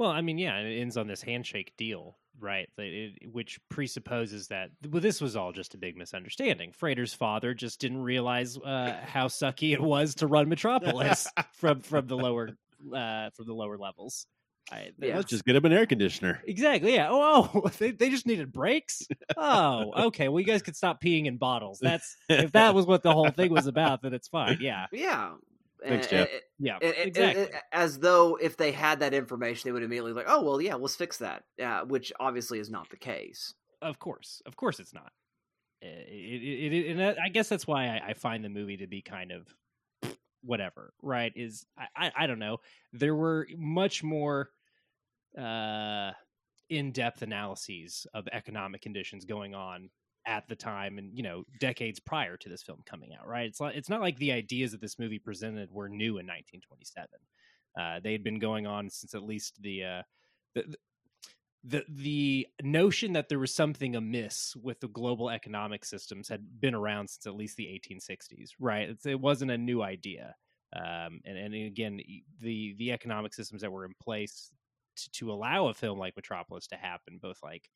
Well, I mean, yeah, and it ends on this handshake deal, right? that It, which presupposes that well, this was all just a big misunderstanding. Freder's father just didn't realize uh, how sucky it was to run Metropolis from from the lower uh, from the lower levels. I, Yeah. Let's just get him an air conditioner. Exactly. Yeah. Oh, oh they, they just needed brakes. Oh, okay. Well, you guys could stop peeing in bottles. That's if that was what the whole thing was about, then it's fine. Yeah. yeah Thanks, Jeff. a- Yeah. a- a- exactly. a- as though if they had that information they would immediately like oh well yeah let's fix that yeah which obviously is not the case Of course, of course, it's not. It, it, it, and I guess that's why I, I find the movie to be kind of whatever. Right? Is I, I, I don't know. There were much more uh, in-depth analyses of economic conditions going on at the time, and you know, decades prior to this film coming out. Right? It's not, it's not like the ideas that this movie presented were new in 1927. Uh, they had been going on since at least the uh, the, the the notion that there was something amiss with the global economic systems had been around since at least the 1860s right it's, it wasn't a new idea um, and, and again the the economic systems that were in place to, to allow a film like metropolis to happen both like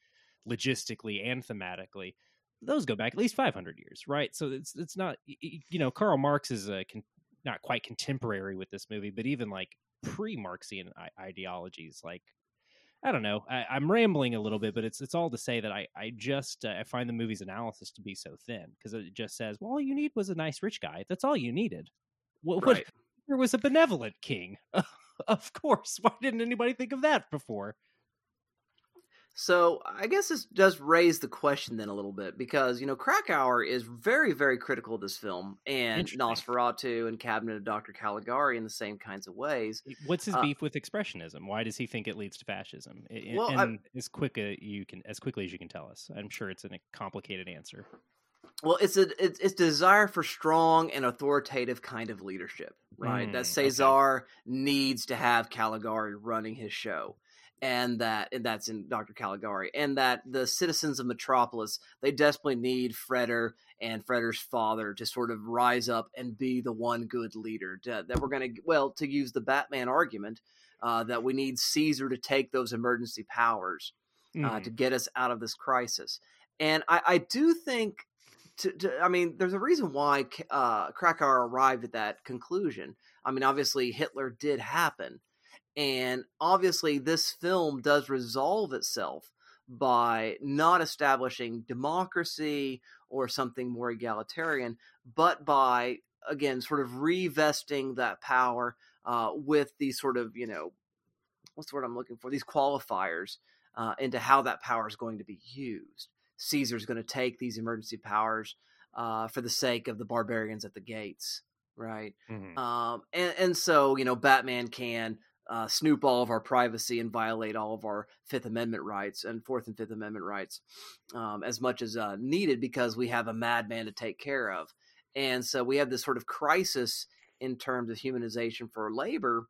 logistically and thematically those go back at least 500 years right so it's it's not you know karl marx is a con- not quite contemporary with this movie but even like pre-marxian I- ideologies like I don't know. I, I'm rambling a little bit, but it's it's all to say that I I just uh, I find the movie's analysis to be so thin because it just says, well, all you need was a nice rich guy. That's all you needed. What, what Right. there was a benevolent king. of course. Why didn't anybody think of that before? So I guess this does raise the question then a little bit because you know Kracauer is very very critical of this film and. Nosferatu and Cabinet of Dr. Caligari in the same kinds of ways. What's his Uh, beef with expressionism? Why does he think it leads to fascism? I- I- Well, and I- as quick a, you can as quickly as you can tell us. I'm sure it's a complicated answer. Well, it's a it's, it's desire for strong and authoritative kind of leadership, right? Mm, that okay. Cesare needs to have Caligari running his show, and that and that's in Doctor Caligari, and that the citizens of Metropolis they desperately need Freder and Freder's father to sort of rise up and be the one good leader. To, that we're going to well to use the Batman argument uh, that we need Caesar to take those emergency powers uh, Mhm. to get us out of this crisis. And I, I do think, to, to, I mean, there's a reason why uh, Kracauer arrived at that conclusion. I mean, obviously, Hitler did happen. And obviously, this film does resolve itself by not establishing democracy or something more egalitarian, but by, again, sort of revesting that power uh, with these sort of, you know, what's the word I'm looking for? These qualifiers uh, into how that power is going to be used. Caesar's going to take these emergency powers uh, for the sake of the barbarians at the gates, right? Mhm. Um, and, and so, you know, Batman can uh, snoop all of our privacy and violate all of our Fifth Amendment rights and Fourth and Fifth Amendment rights um, as much as uh, needed because we have a madman to take care of. And so we have this sort of crisis in terms of humanization for labor.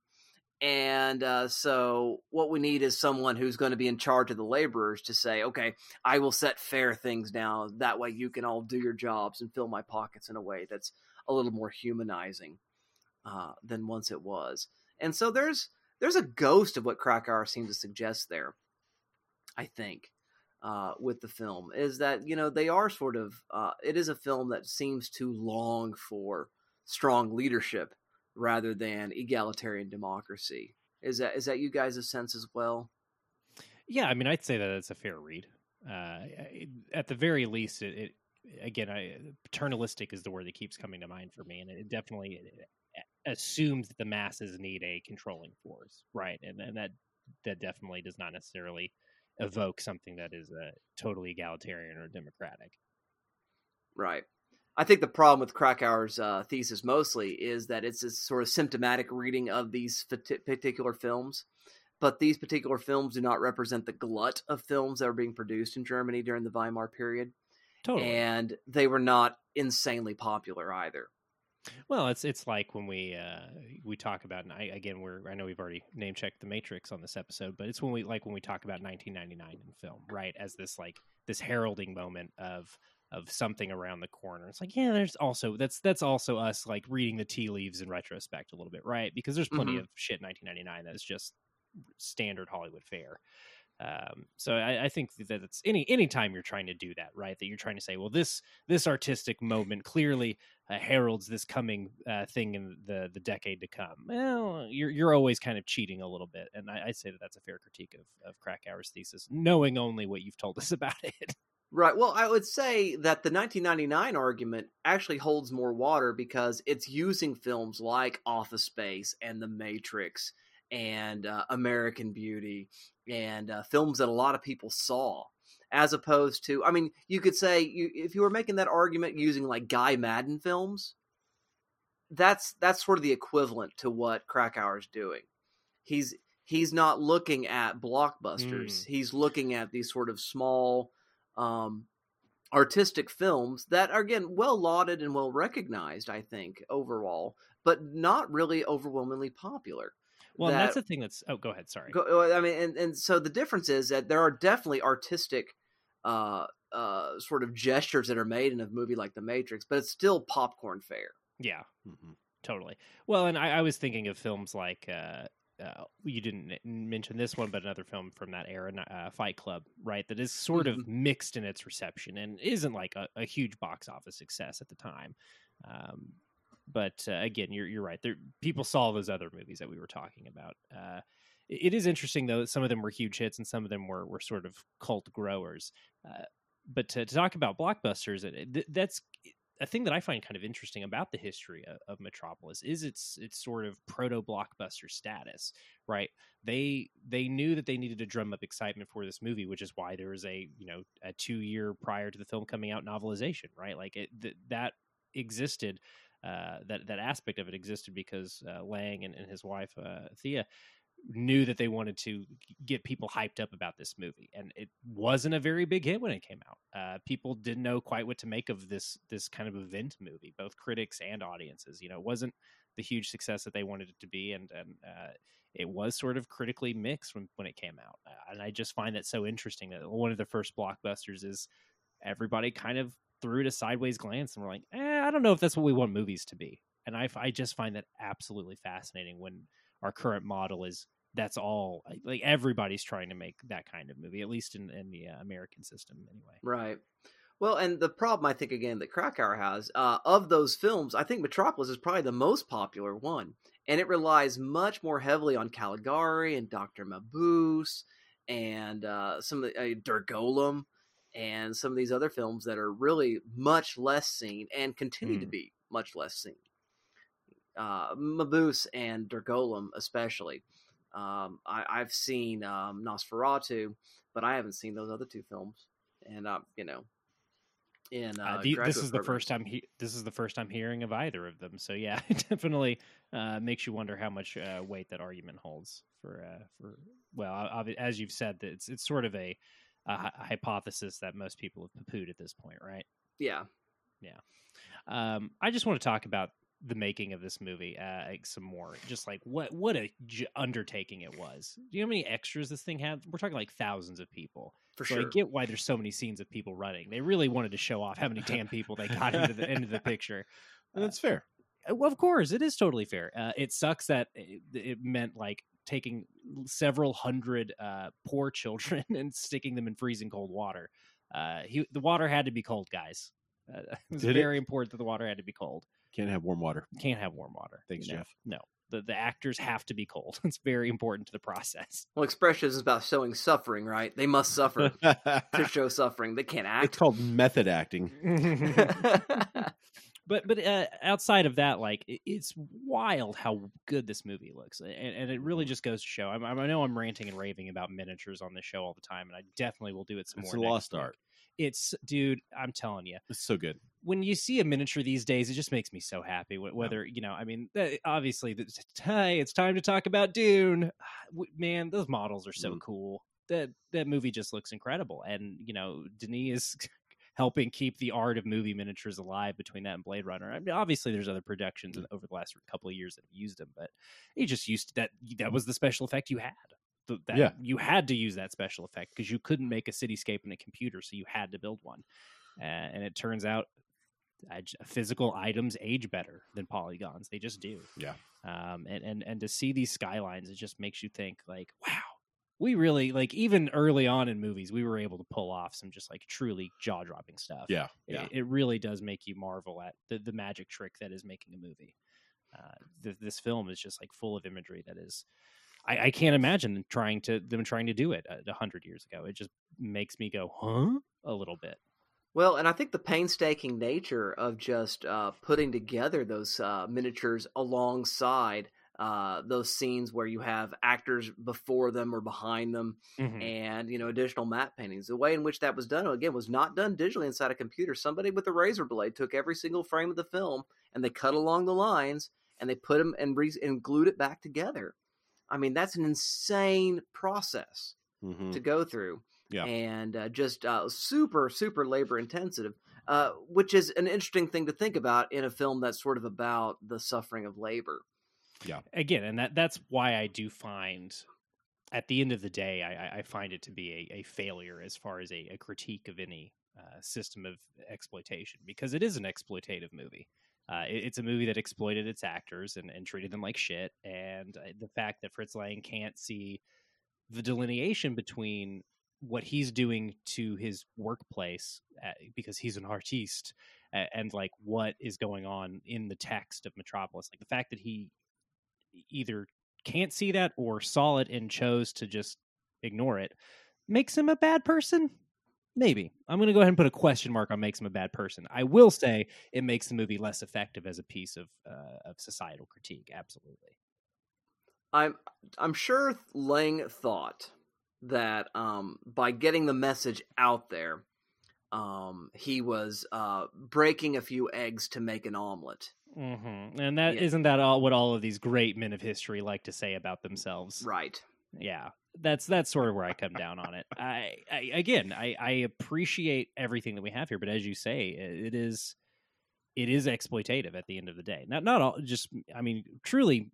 And uh, so, what we need is someone who's going to be in charge of the laborers to say, okay, I will set fair things down. That way, you can all do your jobs and fill my pockets in a way that's a little more humanizing uh, than once it was. And so, there's there's a ghost of what Kracauer seems to suggest there. I think uh, with the film is that you know they are sort of uh, it is a film that seems to long for strong leadership rather than egalitarian democracy. Is that is that you guys' sense as well? Yeah, I mean, I'd say that it's a fair read. Uh, at the very least, it, it again, I, paternalistic is the word that keeps coming to mind for me, and it definitely assumes that the masses need a controlling force, right? And, and that that definitely does not necessarily evoke something that is uh, totally egalitarian or democratic. Right. I think the problem with Kracauer's uh, thesis mostly is that it's a sort of symptomatic reading of these fati- particular films, but these particular films do not represent the glut of films that were being produced in Germany during the Weimar period, Totally. and they were not insanely popular either. Well, it's it's like when we uh, we talk about, and I, again, we're I know we've already name checked the Matrix on this episode, but it's when we like when we talk about 1999 in film, right? As this like this heralding moment of of something around the corner. It's like, yeah, there's also that's that's also us like reading the tea leaves in retrospect a little bit, right? Because there's plenty Mhm. of shit in 1999 that's just standard Hollywood fare. Um, so I, I think that it's any anytime you're trying to do that, right? That you're trying to say, well, this this artistic moment clearly uh, heralds this coming uh, thing in the the decade to come. Well, you're you're always kind of cheating a little bit, and I, I'd say that that's a fair critique of of Kracauer's thesis, knowing only what you've told us about it. Right. Well, I would say that the 1999 argument actually holds more water because it's using films like Office Space and The Matrix and uh, American Beauty and uh, films that a lot of people saw, as opposed to, I mean, you could say you, if you were making that argument using like Guy Maddin films, that's that's sort of the equivalent to what Kracauer's doing. He's he's not looking at blockbusters. He's looking at these sort of small um, artistic films that are again well lauded and well recognized. I think overall, but not really overwhelmingly popular. Well, and that's the thing that's. Oh, go ahead. Sorry. Go, I mean, and, and so the difference is that there are definitely artistic uh, uh, sort of gestures that are made in a movie like The Matrix, but it's still popcorn fare. Yeah, Mhm. totally. Well, and I, I was thinking of films like. Uh, uh, you didn't mention this one, but another film from that era, uh, Fight Club, right? That is sort of mixed in its reception and isn't like a, a huge box office success at the time. Um, but uh, again, you're you're right. There, people saw those other movies that we were talking about, uh, it is interesting though that some of them were huge hits and some of them were were sort of cult growers. Uh, but to, to, talk about blockbusters, it, that's a thing that I find kind of interesting about the history of, of Metropolis is its its sort of proto blockbuster status, right? They they knew that they needed to drum up excitement for this movie, which is why there was a you know a two year prior to the film coming out novelization, right? Like it th- that existed. Uh, that that aspect of it existed because uh, Lang and, and his wife uh, Thea knew that they wanted to get people hyped up about this movie and it wasn't a very big hit when it came out. Uh, people didn't know quite what to make of this this kind of event movie both critics and audiences you know it wasn't the huge success that they wanted it to be and and it was sort of critically mixed when, when it came out uh, and i just find that so interesting that one of the first blockbusters is everybody kind of it a sideways glance and we're like eh, i don't know if that's what we want movies to be. And I, I just find that absolutely fascinating when our current model is that's all like everybody's trying to make that kind of movie at least in, in the uh, american system anyway. Right. Well and the problem i think again that kracauer has uh, of those films i think metropolis is probably the most popular one and it relies much more heavily on caligari and dr mabuse and uh, some of the uh, and some of these other films that are really much less seen and continue mm. to hmm. be much less seen uh, Mabuse and Der Golem especially. Um, I, have seen um, Nosferatu, but I haven't seen those other two films. And uh, you know, in uh, uh, the, this is the first time he, this is the first time hearing of either of them. So yeah, it definitely uh, makes you wonder how much uh, weight that argument holds for uh, for well, as you've said, it's it's sort of a, a hypothesis that most people have poo-pooed at this point, right? Yeah, yeah. Um, I just want to talk about the making of this movie uh, like some more. Just like what what a j- undertaking it was. Do you know how many extras this thing had? We're talking like thousands of people. For so sure. I get why there's so many scenes of people running. They really wanted to show off how many damn people they got into the into the picture. That's fair. Uh, well, of course, it is totally fair. Uh, it sucks that it, it, meant like taking several hundred uh, poor children and sticking them in freezing cold water. Uh, he, the water had to be cold, guys. Uh, it was Did very it? important that the water had to be cold. Can't have warm water. Can't have warm water. Thanks, you know? Jeff. No. The, the actors have to be cold. It's very important to the process. Well, expression is about showing suffering, right? They must suffer to show suffering. They can't act. It's called method acting. But but uh, outside of that, like it's wild how good this movie looks, and, and it really just goes to show. I, I, know I'm ranting and raving about miniatures on this show all the time, and I definitely will do it some it's more. It's a lost art. It's dude, I'm telling you, it's so good. When you see a miniature these days, it just makes me so happy. Whether you know, I mean, obviously, hey, it's time to talk about Dune. Man, those models are so mm. cool. That that movie just looks incredible, and you know, Denis is helping keep the art of movie miniatures alive between that and Blade Runner. I mean, obviously, there's other productions mm. over the last couple of years that have used them, but he just used that. That was the special effect you had that yeah. you had to use that special effect because you couldn't make a cityscape in a computer, so you had to build one. Uh, and it turns out uh, physical items age better than polygons; they just do. Yeah. Um, and and and to see these skylines, it just makes you think like, wow, we really like even early on in movies, we were able to pull off some just like truly jaw dropping stuff. Yeah, yeah. It, it, really does make you marvel at the the magic trick that is making a movie. Uh, th- this film is just like full of imagery that is I, I can't imagine trying to them trying to do it a hundred years ago. It just makes me go, huh, a little bit. Well, and I think the painstaking nature of just uh, putting together those uh, miniatures alongside uh, those scenes where you have actors before them or behind them, mm-hmm. and you know additional matte paintings. The way in which that was done again was not done digitally inside a computer. Somebody with a razor blade took every single frame of the film and they cut along the lines and they put them and, re- and glued it back together. I mean, that's an insane process mm-hmm. to go through. Yeah. And uh, just uh, super, super labor intensive, uh, which is an interesting thing to think about in a film that's sort of about the suffering of labor. Yeah. Again, and that that's why I do find at the end of the day, I, I find it to be a, a failure as far as a, a critique of any uh, system of exploitation because it is an exploitative movie. Uh, it, it's a movie that exploited its actors and, and treated them like shit. And uh, the fact that Fritz Lang can't see the delineation between what he's doing to his workplace uh, because he's an artiste and like what is going on in the text of Metropolis, like the fact that he either can't see that or saw it and chose to just ignore it makes him a bad person? Maybe. I'm going to go ahead and put a question mark on makes him a bad person. I will say it makes the movie less effective as a piece of uh, of societal critique. Absolutely. I'm i'm sure lang thought that um, by getting the message out there um, he was uh, breaking a few eggs to make an omelet Mm-hmm. And that Yeah. not that all what all of these great men of history like to say about themselves. right Yeah, that's that's sort of where I come down on it. I, I again, I, I appreciate everything that we have here, but as you say, it is it is exploitative at the end of the day. Not not all just I mean, truly,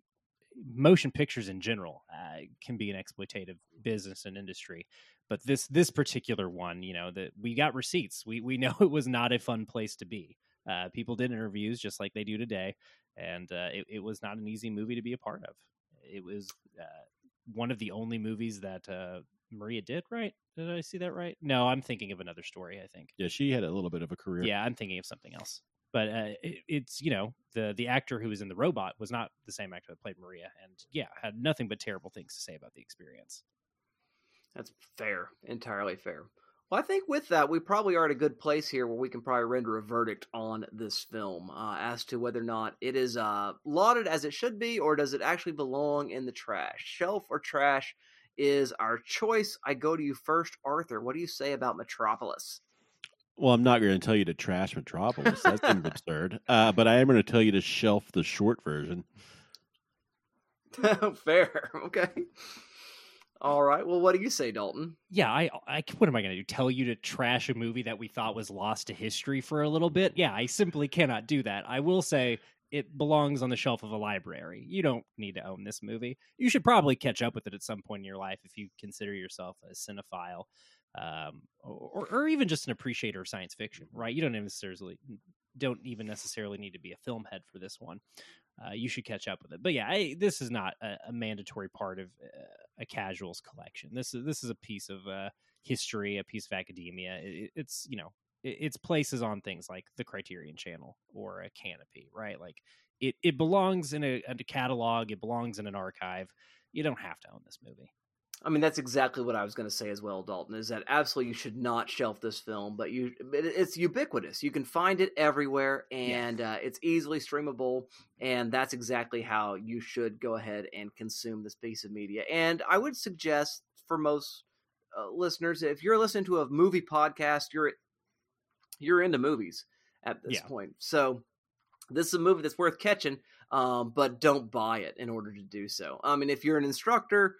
motion pictures in general uh, can be an exploitative business and industry. But this this particular one, you know, that we got receipts. We we know it was not a fun place to be. Uh, people did interviews just like they do today, and uh, it, it was not an easy movie to be a part of. It was uh, one of the only movies that uh, Maria did. Right? Did I see that right? No, I'm thinking of another story. I think. Yeah, she had a little bit of a career. Yeah, I'm thinking of something else. But uh, it, it's you know the the actor who was in the robot was not the same actor that played Maria, and yeah, had nothing but terrible things to say about the experience. That's fair, entirely fair. Well, I think with that, we probably are at a good place here where we can probably render a verdict on this film uh, as to whether or not it is uh, lauded as it should be, or does it actually belong in the trash? Shelf or trash is our choice. I go to you first, Arthur. What do you say about Metropolis? Well, I'm not going to tell you to trash Metropolis. That seems absurd. Uh, but I am going to tell you to shelf the short version. fair, okay. All right. Well, what do you say, Dalton? Yeah, I, I what am I going to do? Tell you to trash a movie that we thought was lost to history for a little bit? Yeah, I simply cannot do that. I will say it belongs on the shelf of a library. You don't need to own this movie. You should probably catch up with it at some point in your life if you consider yourself a cinephile, um, or, or even just an appreciator of science fiction. Right? You don't necessarily don't even necessarily need to be a film head for this one. Uh, you should catch up with it. But yeah, I, this is not a, a mandatory part of uh, a casuals collection. This is this is a piece of uh, history, a piece of academia. It, it's you know it, it's places on things like the Criterion Channel or a Kanopy, right? Like it it belongs in a, a catalog. It belongs in an archive. You don't have to own this movie. I mean, that's exactly what I was going to say as well, Dalton. Is that absolutely you should not shelf this film, but you it, it's ubiquitous. You can find it everywhere, and uh, it's easily streamable. And that's exactly how you should go ahead and consume this piece of media. And I would suggest for most uh, listeners, if you're listening to a movie podcast, you're you're into movies at this Yeah. point. So this is a movie that's worth catching, um, but don't buy it in order to do so. I mean, if you're an instructor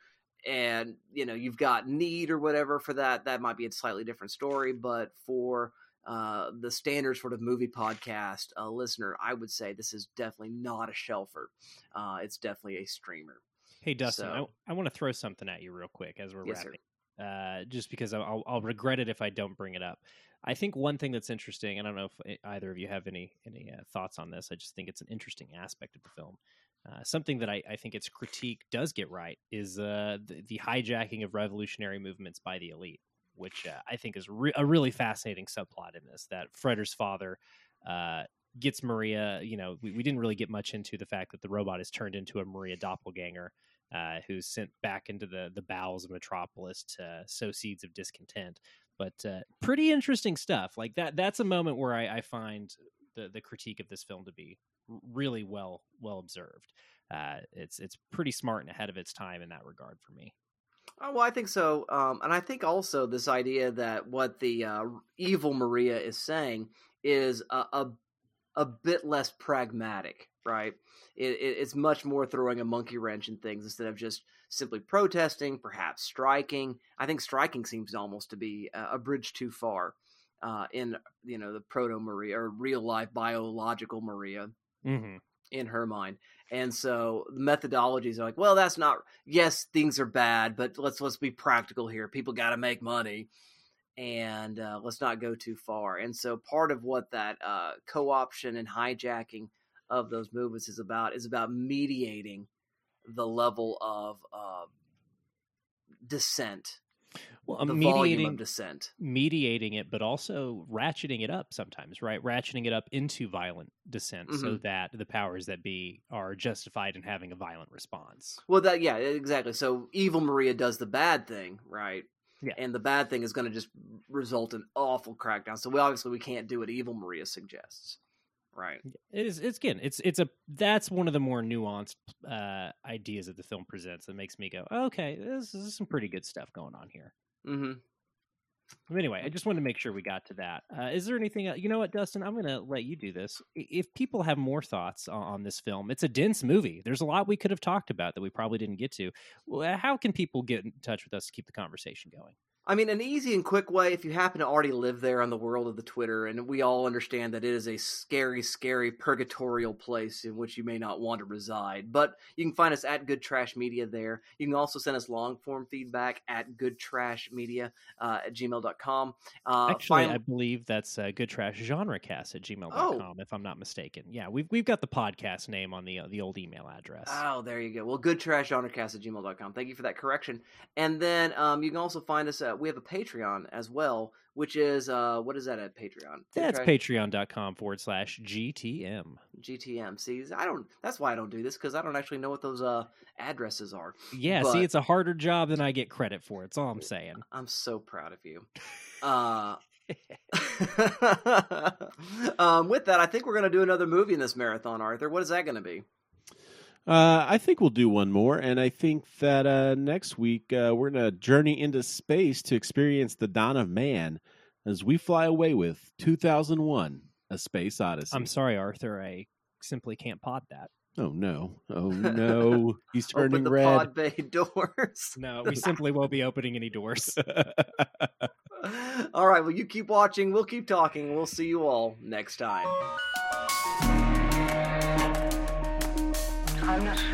and you know you've got need or whatever for that, that might be a slightly different story. But for uh, the standard sort of movie podcast uh, listener, I would say this is definitely not a shelfer. Uh, it's definitely a streamer. Hey Dustin, So- I, I want to throw something at you real quick as we're Yes, wrapping. Uh, just because I'll, I'll- regret it if I don't bring it up. I think one thing that's interesting. I don't know if uh, either of you have any any uh, thoughts on this. I just think it's an interesting aspect of the film. Uh, something that I, I think its critique does get right is uh, the, the hijacking of revolutionary movements by the elite, which uh, I think is re- a really fascinating subplot in this. That Freder's father uh, gets Maria. You know, we, we didn't really get much into the fact that the robot is turned into a Maria doppelganger, uh, who's sent back into the the bowels of Metropolis to sow seeds of discontent. But pretty interesting stuff. Like that. That's a moment where I, I find the the critique of this film to be really well well observed. Uh, it's it's pretty smart and ahead of its time in that regard for me. Oh, well, I think so, um, and I think also this idea that what the uh, evil Maria is saying is a, a a bit less pragmatic, right? It, it, it's much more throwing a monkey wrench in things instead of just simply protesting, perhaps striking. I think striking seems almost to be a, a bridge too far uh, in you know the proto Maria or real life biological Maria Mm-hmm. in her mind. And so the methodologies are like, well, that's not yes, things are bad, but let's let's be practical here. People got to make money and uh, let's not go too far. And so part of what that uh, co-option and hijacking of those movements is about is about mediating the level of uh, dissent well, the mediating dissent. mediating it, but also ratcheting it up sometimes, right? Ratcheting it up into violent dissent so Mm-hmm. that the powers that be are justified in having a violent response. Well, that yeah, exactly. So evil Maria does the bad thing, right? Yeah. And the bad thing is going to just result in awful crackdown. So we obviously we can't do what evil Maria suggests, right? It is. It's again. It's it's a. That's one of the more nuanced uh, ideas that the film presents that makes me go, okay, this, this is some pretty good stuff going on here. Mm-hmm. Anyway, I just wanted to make sure we got to that. Uh, is there anything? el- You know what, Dustin? I'm going to let you do this. If people have more thoughts on, on this film, it's a dense movie. There's a lot we could have talked about that we probably didn't get to. How can people get in touch with us to keep the conversation going? I mean, an easy and quick way, if you happen to already live there on the world of the Twitter, and we all understand that it is a scary, scary purgatorial place in which you may not want to reside. But you can find us at Good Trash Media there. You can also send us long form feedback at Good goodtrashmedia uh, at gmail.com. Uh, Actually, fin- I believe that's uh, good trash genrecast at gmail.com, Oh. if I'm not mistaken. Yeah, we've we've got the podcast name on the uh, the old email address. Oh, there you go. Well, good trash genrecast at gmail.com. Thank you for that correction. And then um, you can also find us at, we have a Patreon as well, which is, uh, what is that at Patreon? Good That's Trash- patreon.com forward slash GTM. GTM. See, I don't, that's why I don't do this because I don't actually know what those uh, addresses are. Yeah, But- see, it's a harder job than I get credit for. It's all I'm saying. I'm so proud of you. Uh, um, with that, I think we're going to do another movie in this marathon, Arthur. What is that going to be? Uh, I think we'll do one more, and I think that uh, next week uh, we're gonna journey into space to experience the dawn of man as we fly away with 2001: A Space Odyssey. I'm sorry, Arthur. I simply can't pod that. oh no! Oh no! He's turning Open the red. pod bay doors. No, we simply won't be opening any doors. all right, well, you keep watching. We'll keep talking. We'll see you all next time. I'm